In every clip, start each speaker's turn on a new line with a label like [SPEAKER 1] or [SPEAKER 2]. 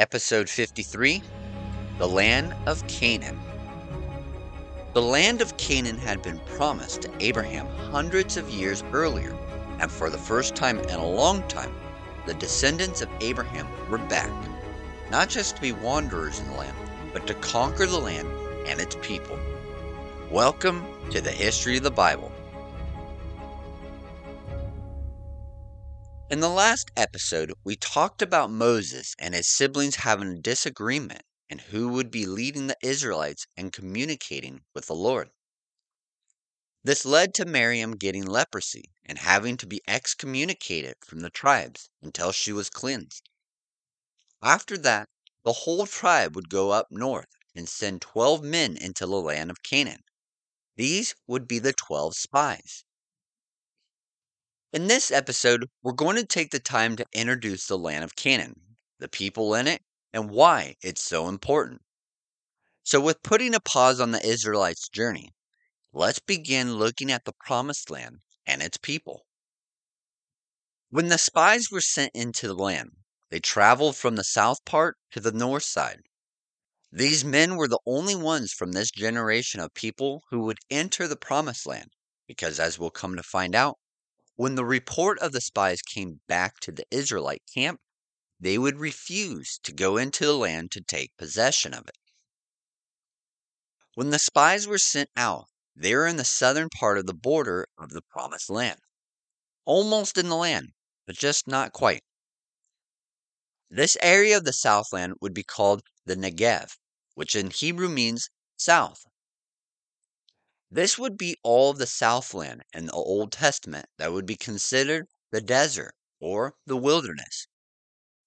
[SPEAKER 1] Episode 53 The Land of Canaan. The land of Canaan had been promised to Abraham hundreds of years earlier, and for the first time in a long time, the descendants of Abraham were back, not just to be wanderers in the land, but to conquer the land and its people. Welcome to the history of the Bible. In the last episode, we talked about Moses and his siblings having a disagreement and who would be leading the Israelites and communicating with the Lord. This led to Miriam getting leprosy and having to be excommunicated from the tribes until she was cleansed. After that, the whole tribe would go up north and send 12 men into the land of Canaan. These would be the 12 spies. In this episode, we're going to take the time to introduce the land of Canaan, the people in it, and why it's so important. So, with putting a pause on the Israelites' journey, let's begin looking at the Promised Land and its people. When the spies were sent into the land, they traveled from the south part to the north side. These men were the only ones from this generation of people who would enter the Promised Land, because as we'll come to find out, when the report of the spies came back to the Israelite camp, they would refuse to go into the land to take possession of it. When the spies were sent out, they were in the southern part of the border of the Promised Land, almost in the land, but just not quite. This area of the Southland would be called the Negev, which in Hebrew means south. This would be all of the Southland in the Old Testament that would be considered the desert or the wilderness.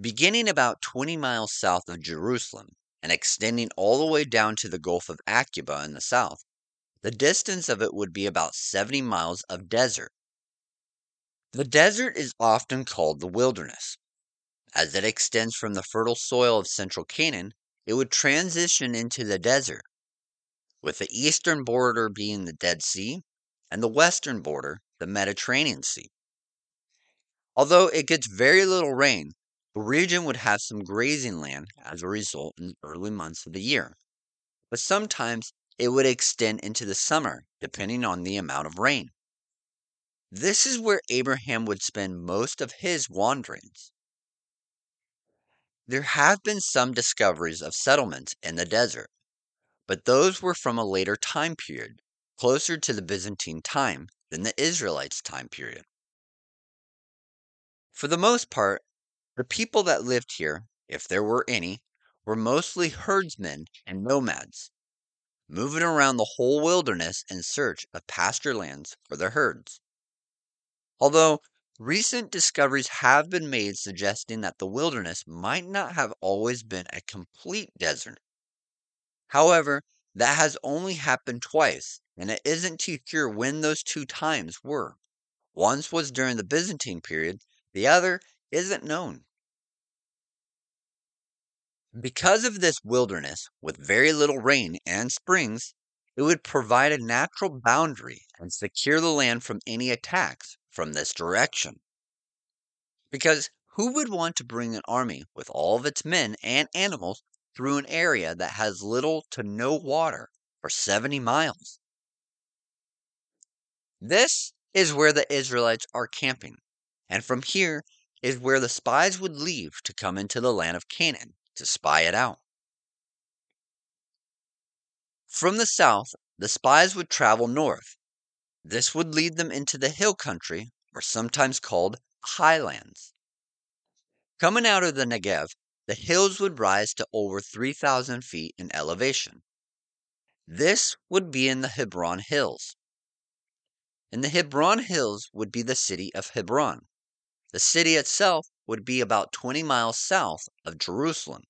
[SPEAKER 1] Beginning about 20 miles south of Jerusalem and extending all the way down to the Gulf of Aqaba in the south, the distance of it would be about 70 miles of desert. The desert is often called the wilderness. As it extends from the fertile soil of central Canaan, it would transition into the desert with the eastern border being the Dead Sea and the western border the Mediterranean Sea. Although it gets very little rain, the region would have some grazing land as a result in the early months of the year. But sometimes it would extend into the summer, depending on the amount of rain. This is where Abraham would spend most of his wanderings. There have been some discoveries of settlements in the desert, but those were from a later time period, closer to the Byzantine time than the Israelites' time period. For the most part, the people that lived here, if there were any, were mostly herdsmen and nomads, moving around the whole wilderness in search of pasture lands for their herds. Although recent discoveries have been made suggesting that the wilderness might not have always been a complete desert However, that has only happened twice, and it isn't too clear when those two times were. Once was during the Byzantine period, the other isn't known. Because of this wilderness, with very little rain and springs, it would provide a natural boundary and secure the land from any attacks from this direction. Because who would want to bring an army with all of its men and animals through an area that has little to no water for 70 miles. This is where the Israelites are camping, and from here is where the spies would leave to come into the land of Canaan to spy it out. From the south, the spies would travel north. This would lead them into the hill country, or sometimes called highlands. Coming out of the Negev, the hills would rise to over 3,000 feet in elevation. This would be in the Hebron Hills. In the Hebron Hills would be the city of Hebron. The city itself would be about 20 miles south of Jerusalem.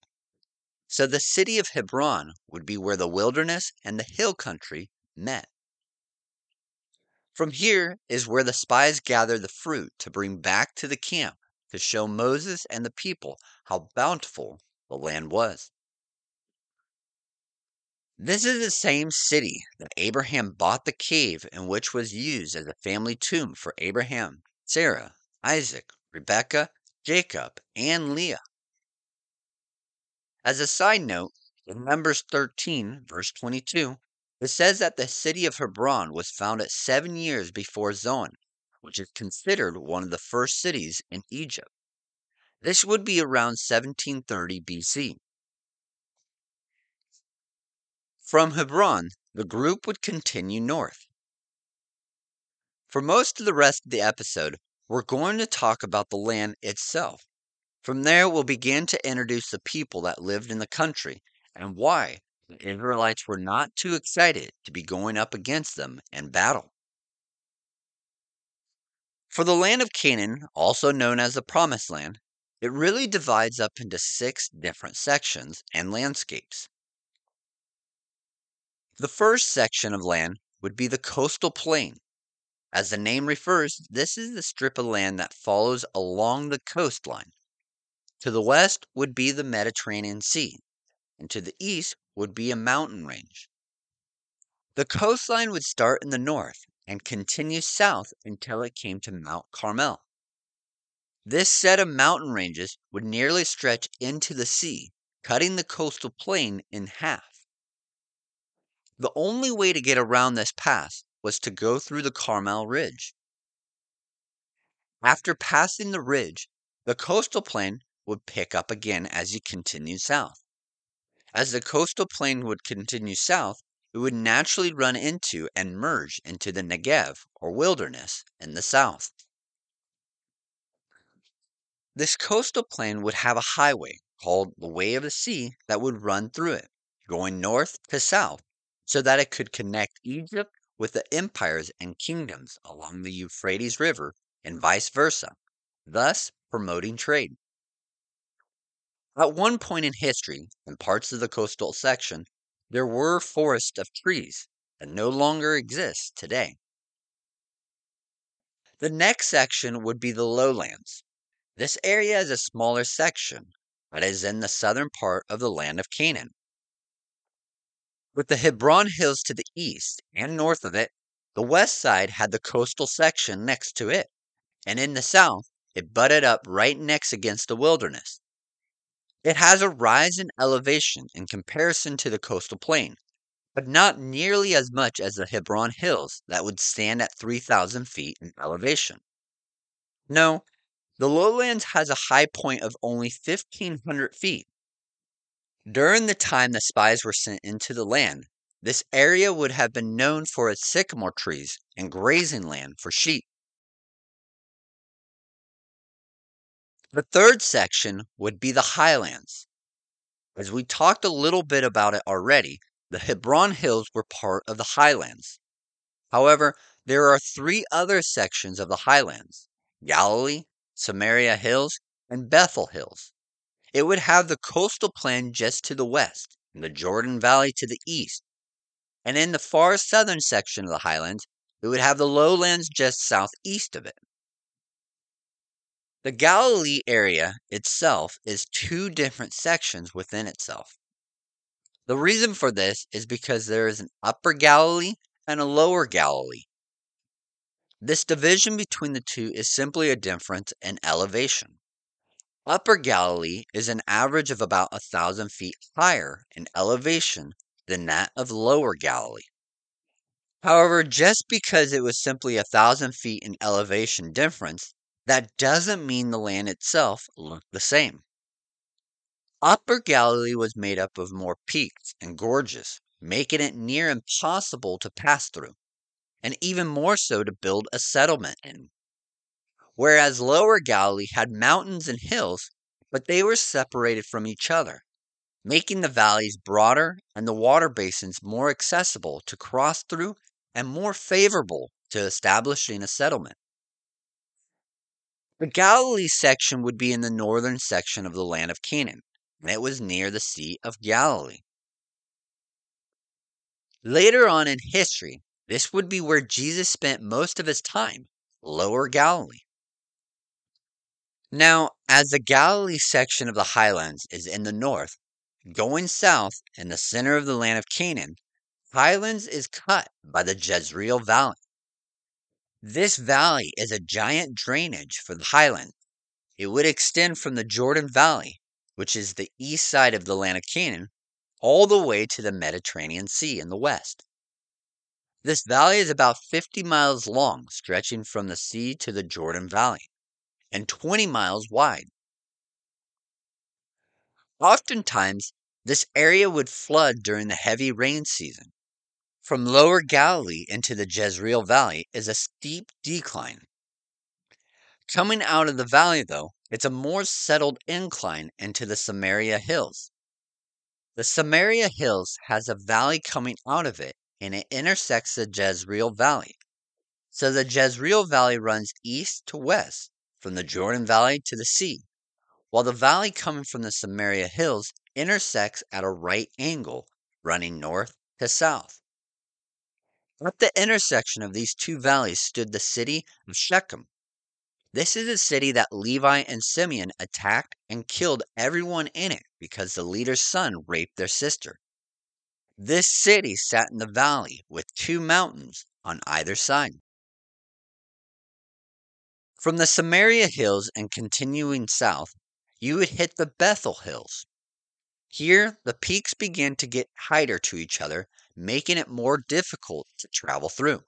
[SPEAKER 1] So the city of Hebron would be where the wilderness and the hill country met. From here is where the spies gathered the fruit to bring back to the camp to show Moses and the people how bountiful the land was. This is the same city that Abraham bought the cave in which was used as a family tomb for Abraham, Sarah, Isaac, Rebekah, Jacob, and Leah. As a side note, in Numbers 13, verse 22, it says that the city of Hebron was founded seven years before Zoan, which is considered one of the first cities in Egypt. This would be around 1730 BC. From Hebron, the group would continue north. For most of the rest of the episode, we're going to talk about the land itself. From there, we'll begin to introduce the people that lived in the country and why the Israelites were not too excited to be going up against them in battle. For the land of Canaan, also known as the Promised Land, it really divides up into six different sections and landscapes. The first section of land would be the coastal plain. As the name refers, this is the strip of land that follows along the coastline. To the west would be the Mediterranean Sea, and to the east would be a mountain range. The coastline would start in the north and continue south until it came to Mount Carmel. This set of mountain ranges would nearly stretch into the sea, cutting the coastal plain in half. The only way to get around this pass was to go through the Carmel Ridge. After passing the ridge, the coastal plain would pick up again as you continued south. As the coastal plain would continue south, it would naturally run into and merge into the Negev, or wilderness, in the south. This coastal plain would have a highway called the Way of the Sea that would run through it, going north to south, so that it could connect Egypt with the empires and kingdoms along the Euphrates River and vice versa, thus promoting trade. At one point in history, in parts of the coastal section, there were forests of trees that no longer exist today. The next section would be the lowlands. This area is a smaller section, but is in the southern part of the land of Canaan. With the Hebron Hills to the east and north of it, the west side had the coastal section next to it, and in the south, it butted up right next against the wilderness. It has a rise in elevation in comparison to the coastal plain, but not nearly as much as the Hebron Hills that would stand at 3,000 feet in elevation. No, the lowlands has a high point of only 1,500 feet. During the time the spies were sent into the land, this area would have been known for its sycamore trees and grazing land for sheep. The third section would be the highlands. As we talked a little bit about it already, the Hebron Hills were part of the highlands. However, there are three other sections of the highlands Galilee, Samaria Hills, and Bethel Hills. It would have the coastal plain just to the west, and the Jordan Valley to the east. And in the far southern section of the highlands, it would have the lowlands just southeast of it. The Galilee area itself is two different sections within itself. The reason for this is because there is an upper Galilee and a lower Galilee. This division between the two is simply a difference in elevation. Upper Galilee is an average of about a thousand feet higher in elevation than that of Lower Galilee. However, just because it was simply a thousand feet in elevation difference that doesn't mean the land itself looked the same. Upper Galilee was made up of more peaks and gorges, making it near impossible to pass through, and even more so to build a settlement in. Whereas Lower Galilee had mountains and hills, but they were separated from each other, making the valleys broader and the water basins more accessible to cross through and more favorable to establishing a settlement. The Galilee section would be in the northern section of the land of Canaan, and it was near the Sea of Galilee. Later on in history, this would be where Jesus spent most of his time, Lower Galilee. Now, as the Galilee section of the highlands is in the north, going south in the center of the land of Canaan, highlands is cut by the Jezreel Valley. This valley is a giant drainage for the highland. It would extend from the Jordan Valley, which is the east side of the land of Canaan, all the way to the Mediterranean Sea in the west. This valley is about 50 miles long, stretching from the sea to the Jordan Valley, and 20 miles wide. Oftentimes, this area would flood during the heavy rain season. From lower Galilee into the Jezreel Valley is a steep decline. Coming out of the valley, though, it's a more settled incline into the Samaria Hills. The Samaria Hills has a valley coming out of it, and it intersects the Jezreel Valley. So the Jezreel Valley runs east to west, from the Jordan Valley to the sea, while the valley coming from the Samaria Hills intersects at a right angle, running north to south. At the intersection of these two valleys stood the city of Shechem. This is a city that Levi and Simeon attacked and killed everyone in it because the leader's son raped their sister. This city sat in the valley with two mountains on either side. From the Samaria Hills and continuing south, you would hit the Bethel Hills. Here, the peaks began to get tighter to each other, making it more difficult to travel through.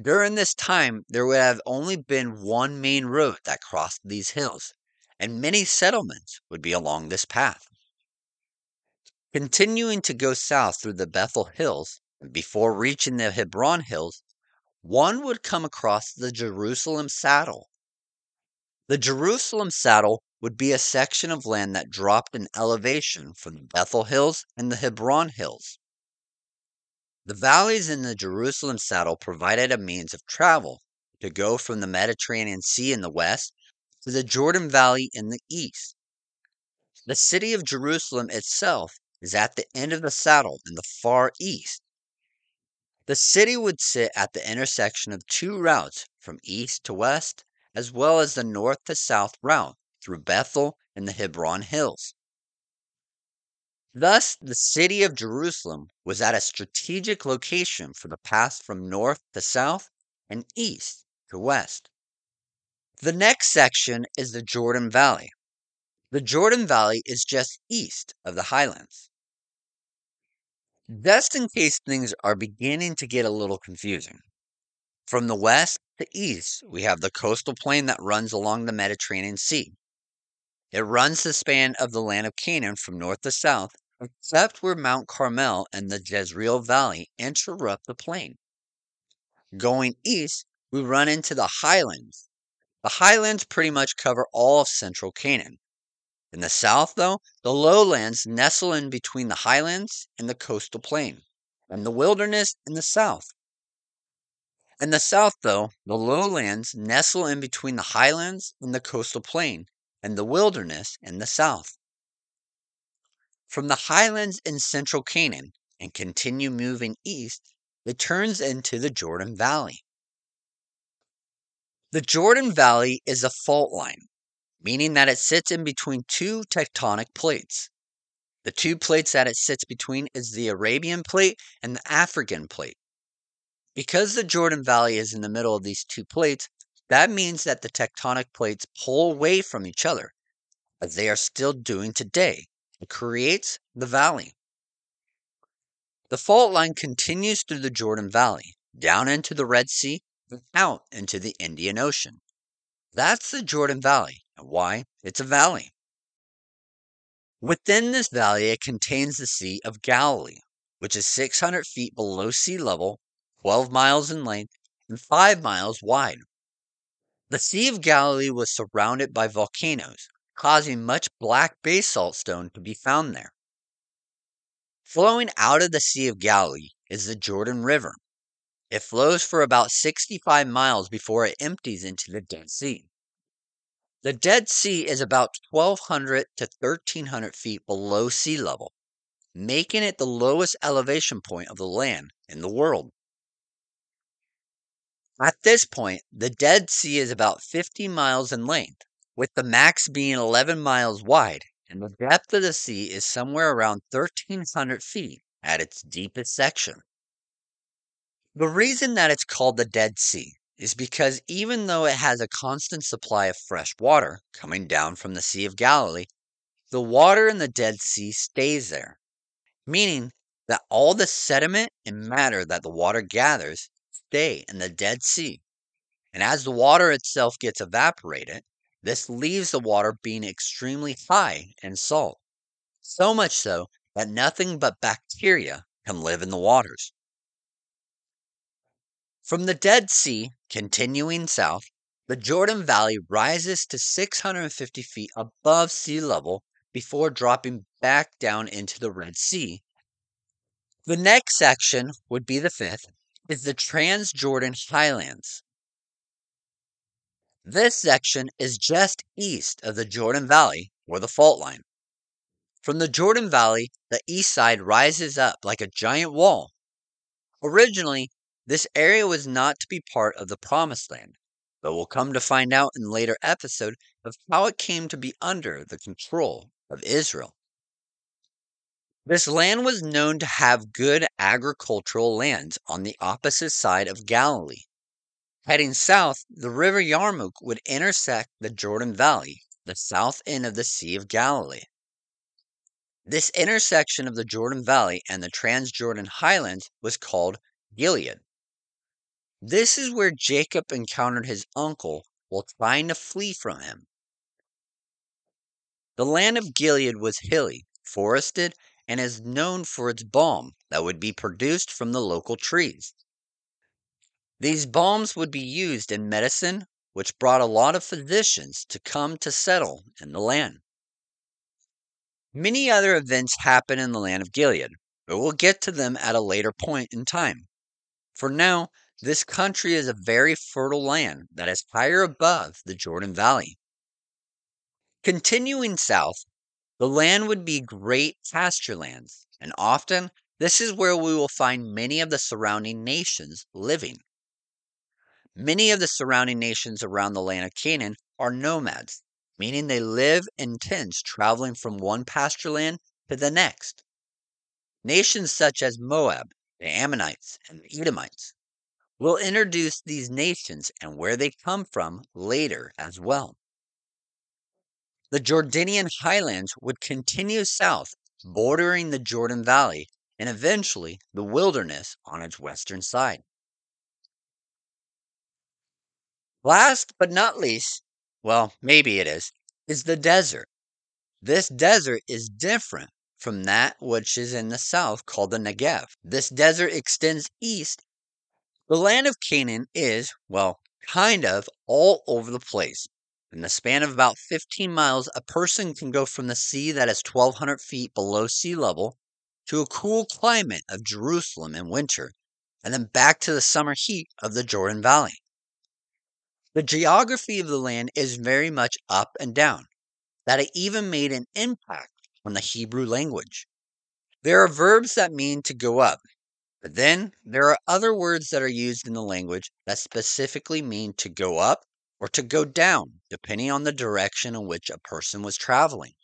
[SPEAKER 1] During this time, there would have only been one main road that crossed these hills, and many settlements would be along this path. Continuing to go south through the Bethel Hills, before reaching the Hebron Hills, one would come across the Jerusalem Saddle. The Jerusalem Saddle would be a section of land that dropped in elevation from the Bethel Hills and the Hebron Hills. The valleys in the Jerusalem Saddle provided a means of travel to go from the Mediterranean Sea in the west to the Jordan Valley in the east. The city of Jerusalem itself is at the end of the saddle in the far east. The city would sit at the intersection of two routes from east to west, as well as the north to south route through Bethel and the Hebron Hills. Thus, the city of Jerusalem was at a strategic location for the path from north to south and east to west. The next section is the Jordan Valley. The Jordan Valley is just east of the highlands. Just in case things are beginning to get a little confusing. From the west to east, we have the coastal plain that runs along the Mediterranean Sea. It runs the span of the land of Canaan from north to south, except where Mount Carmel and the Jezreel Valley interrupt the plain. Going east, we run into the highlands. The highlands pretty much cover all of central Canaan. In the south, though, the lowlands nestle in between the highlands and the coastal plain, and the wilderness in the south. In the south, though, the lowlands nestle in between the highlands and the coastal plain, and the wilderness in the south. From the highlands in central Canaan and continue moving east, it turns into the Jordan Valley. The Jordan Valley is a fault line meaning that it sits in between two tectonic plates. The two plates that it sits between is the Arabian plate and the African plate. Because the Jordan Valley is in the middle of these two plates, that means that the tectonic plates pull away from each other, as they are still doing today. Creates the valley. The fault line continues through the Jordan Valley, down into the Red Sea, and out into the Indian Ocean. That's the Jordan Valley, and why? It's a valley. Within this valley, it contains the Sea of Galilee, which is 600 feet below sea level, 12 miles in length, and 5 miles wide. The Sea of Galilee was surrounded by volcanoes, causing much black basalt stone to be found there. Flowing out of the Sea of Galilee is the Jordan River. It flows for about 65 miles before it empties into the Dead Sea. The Dead Sea is about 1,200 to 1,300 feet below sea level, making it the lowest elevation point of the land in the world. At this point, the Dead Sea is about 50 miles in length, with the max being 11 miles wide, and the depth of the sea is somewhere around 1,300 feet at its deepest section. The reason that it's called the Dead Sea is because even though it has a constant supply of fresh water coming down from the Sea of Galilee, the water in the Dead Sea stays there, meaning that all the sediment and matter that the water gathers stay in the Dead Sea. And as the water itself gets evaporated, this leaves the water being extremely high in salt. So much so that nothing but bacteria can live in the waters. From the Dead Sea, continuing south, the Jordan Valley rises to 650 feet above sea level before dropping back down into the Red Sea. The next section would be the fifth, is the Transjordan Highlands. This section is just east of the Jordan Valley or the fault line. From the Jordan Valley, the east side rises up like a giant wall. Originally, this area was not to be part of the Promised Land, but we'll come to find out in later episode of how it came to be under the control of Israel. This land was known to have good agricultural lands on the opposite side of Galilee. Heading south, the river Yarmouk would intersect the Jordan Valley, the south end of the Sea of Galilee. This intersection of the Jordan Valley and the Transjordan Highlands was called Gilead. This is where Jacob encountered his uncle while trying to flee from him. The land of Gilead was hilly, forested, and is known for its balm that would be produced from the local trees. These balms would be used in medicine, which brought a lot of physicians to come to settle in the land. Many other events happen in the land of Gilead, but we'll get to them at a later point in time. For now, this country is a very fertile land that is higher above the Jordan Valley. Continuing south, the land would be great pasture lands, and often this is where we will find many of the surrounding nations living. Many of the surrounding nations around the land of Canaan are nomads, meaning they live in tents traveling from one pasture land to the next. Nations such as Moab, the Ammonites, and the Edomites. We'll introduce these nations and where they come from later as well. The Jordanian highlands would continue south, bordering the Jordan Valley and eventually the wilderness on its western side. Last but not least, well, maybe it is, is the desert. This desert is different from that which is in the south called the Negev. This desert extends east. The land of Canaan is, well, kind of all over the place. In the span of about 15 miles, a person can go from the sea that is 1,200 feet below sea level to a cool climate of Jerusalem in winter, and then back to the summer heat of the Jordan Valley. The geography of the land is very much up and down, that it even made an impact on the Hebrew language. There are verbs that mean to go up, but then there are other words that are used in the language that specifically mean to go up or to go down, depending on the direction in which a person was traveling.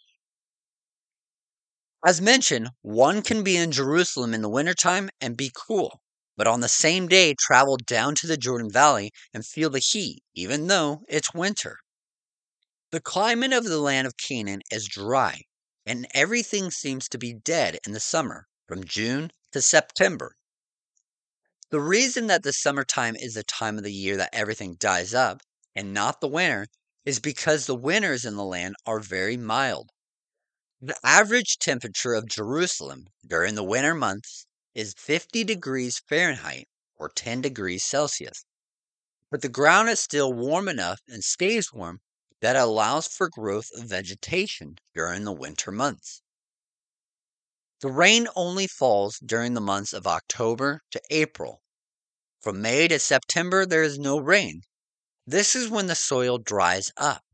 [SPEAKER 1] As mentioned, one can be in Jerusalem in the wintertime and be cool, but on the same day travel down to the Jordan Valley and feel the heat, even though it's winter. The climate of the land of Canaan is dry, and everything seems to be dead in the summer, from June to September. The reason that the summertime is the time of the year that everything dies up, and not the winter, is because the winters in the land are very mild. The average temperature of Jerusalem during the winter months is 50 degrees Fahrenheit or 10 degrees Celsius. But the ground is still warm enough and stays warm that allows for growth of vegetation during the winter months. The rain only falls during the months of October to April. From May to September, there is no rain. This is when the soil dries up.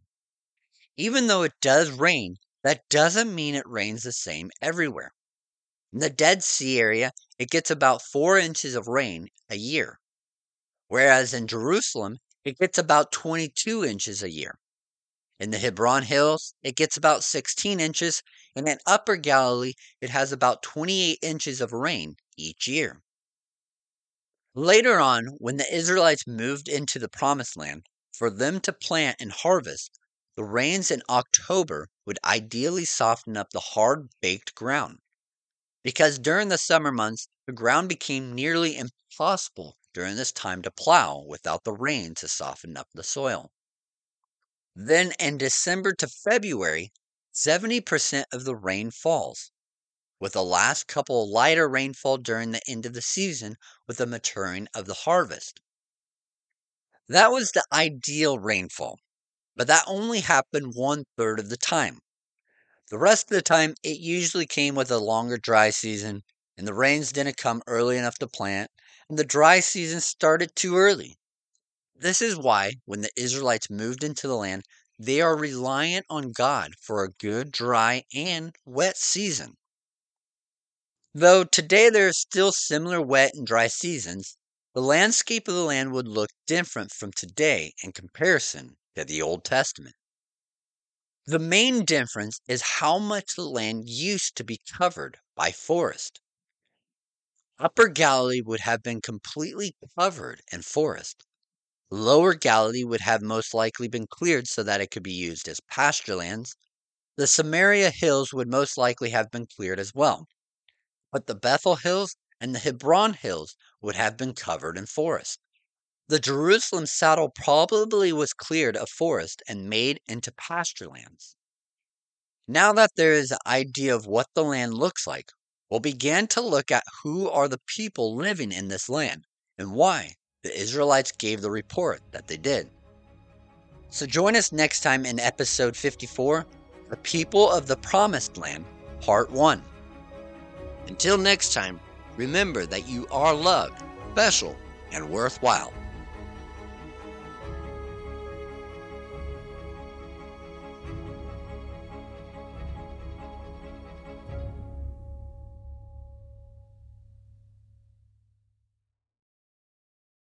[SPEAKER 1] Even though it does rain, that doesn't mean it rains the same everywhere. In the Dead Sea area, it gets about 4 inches of rain a year, whereas in Jerusalem, it gets about 22 inches a year. In the Hebron Hills, it gets about 16 inches, and in Upper Galilee, it has about 28 inches of rain each year. Later on, when the Israelites moved into the Promised Land, for them to plant and harvest, the rains in October would ideally soften up the hard baked ground. Because during the summer months, the ground became nearly impossible during this time to plow without the rain to soften up the soil. Then in December to February, 70% of the rain falls, with the last couple lighter rainfall during the end of the season with the maturing of the harvest. That was the ideal rainfall, but that only happened one third of the time. The rest of the time, it usually came with a longer dry season, and the rains didn't come early enough to plant, and the dry season started too early. This is why, when the Israelites moved into the land, they are reliant on God for a good, dry, and wet season. Though today there are still similar wet and dry seasons, the landscape of the land would look different from today in comparison to the Old Testament. The main difference is how much the land used to be covered by forest. Upper Galilee would have been completely covered in forest. Lower Galilee would have most likely been cleared so that it could be used as pasture lands. The Samaria hills would most likely have been cleared as well. But the Bethel hills and the Hebron hills would have been covered in forest. The Jerusalem saddle probably was cleared of forest and made into pasture lands. Now that there is an idea of what the land looks like, we'll begin to look at who are the people living in this land and why the Israelites gave the report that they did. So join us next time in episode 54 The People of the Promised Land, Part 1. Until next time, remember that you are loved, special, and worthwhile.